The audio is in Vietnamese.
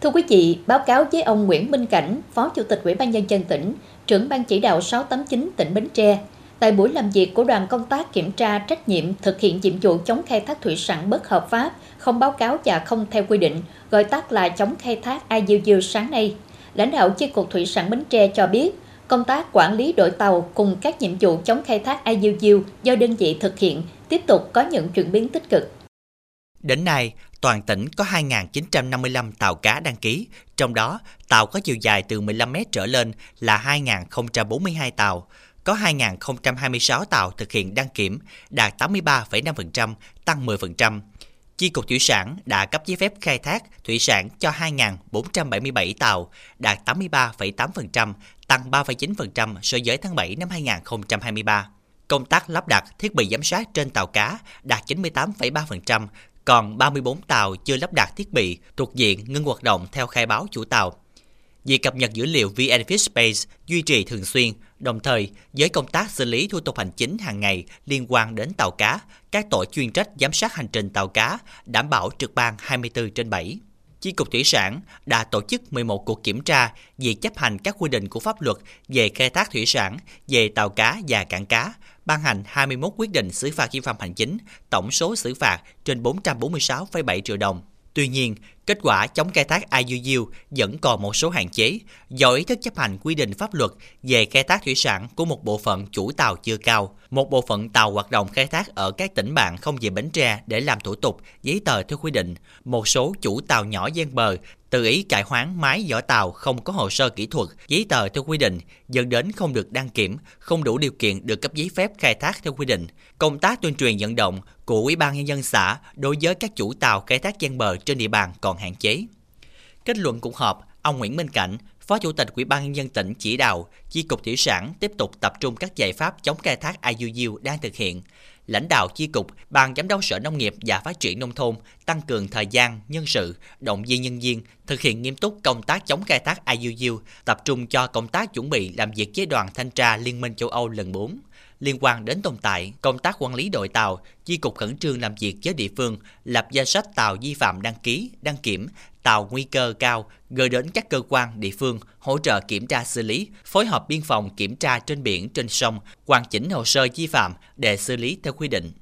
Thưa quý vị, báo cáo với ông Nguyễn Minh Cảnh, Phó Chủ tịch Ủy ban Nhân dân tỉnh, trưởng ban chỉ đạo 689 tỉnh Bến Tre, tại buổi làm việc của đoàn công tác kiểm tra trách nhiệm thực hiện nhiệm vụ chống khai thác thủy sản bất hợp pháp, không báo cáo và không theo quy định, gọi tắt là chống khai thác IUU sáng nay, lãnh đạo chi cục thủy sản Bến Tre cho biết, công tác quản lý đội tàu cùng các nhiệm vụ chống khai thác IUU do đơn vị thực hiện tiếp tục có những chuyển biến tích cực. Đến nay, toàn tỉnh có 2.955 tàu cá đăng ký, trong đó tàu có chiều dài từ 15 mét trở lên là 2.042 tàu, có 2.026 tàu thực hiện đăng kiểm, đạt 83,5%, tăng 10%. Chi cục thủy sản đã cấp giấy phép khai thác thủy sản cho 2.477 tàu, đạt 83,8%, tăng 3,9% so với tháng 7 năm 2023. Công tác lắp đặt thiết bị giám sát trên tàu cá đạt 98,3%, còn 34 tàu chưa lắp đặt thiết bị thuộc diện ngưng hoạt động theo khai báo chủ tàu. Việc cập nhật dữ liệu VNFish Space duy trì thường xuyên, đồng thời với công tác xử lý thủ tục hành chính hàng ngày liên quan đến tàu cá, các tổ chuyên trách giám sát hành trình tàu cá đảm bảo trực ban 24 trên 7. Chi cục Thủy sản đã tổ chức 11 cuộc kiểm tra việc chấp hành các quy định của pháp luật về khai thác thủy sản, về tàu cá và cảng cá, ban hành 21 quyết định xử phạt vi phạm hành chính, tổng số xử phạt trên 446,7 triệu đồng. Tuy nhiên, kết quả chống khai thác IUU vẫn còn một số hạn chế do ý thức chấp hành quy định pháp luật về khai thác thủy sản của một bộ phận chủ tàu chưa cao. Một bộ phận tàu hoạt động khai thác ở các tỉnh bạn không về Bến Tre để làm thủ tục, giấy tờ theo quy định. Một số chủ tàu nhỏ gian bờ tự ý cải hoán máy vỏ tàu không có hồ sơ kỹ thuật, giấy tờ theo quy định, dẫn đến không được đăng kiểm, không đủ điều kiện được cấp giấy phép khai thác theo quy định. Công tác tuyên truyền vận động của Ủy ban nhân dân xã đối với các chủ tàu khai thác gian bờ trên địa bàn còn hạn chế. Kết luận cuộc họp, ông Nguyễn Minh Cảnh, Phó Chủ tịch Ủy ban nhân dân tỉnh chỉ đạo chi cục thủy sản tiếp tục tập trung các giải pháp chống khai thác IUU đang thực hiện, lãnh đạo chi cục, ban giám đốc Sở Nông nghiệp và Phát triển nông thôn tăng cường thời gian, nhân sự, động viên nhân viên thực hiện nghiêm túc công tác chống khai thác IUU, tập trung cho công tác chuẩn bị làm việc với đoàn thanh tra Liên minh châu Âu lần 4 liên quan đến tồn tại công tác quản lý đội tàu, chi cục khẩn trương làm việc với địa phương, lập danh sách tàu vi phạm đăng ký, đăng kiểm, tàu nguy cơ cao gửi đến các cơ quan địa phương hỗ trợ kiểm tra xử lý, phối hợp biên phòng kiểm tra trên biển trên sông, hoàn chỉnh hồ sơ vi phạm để xử lý theo quy định.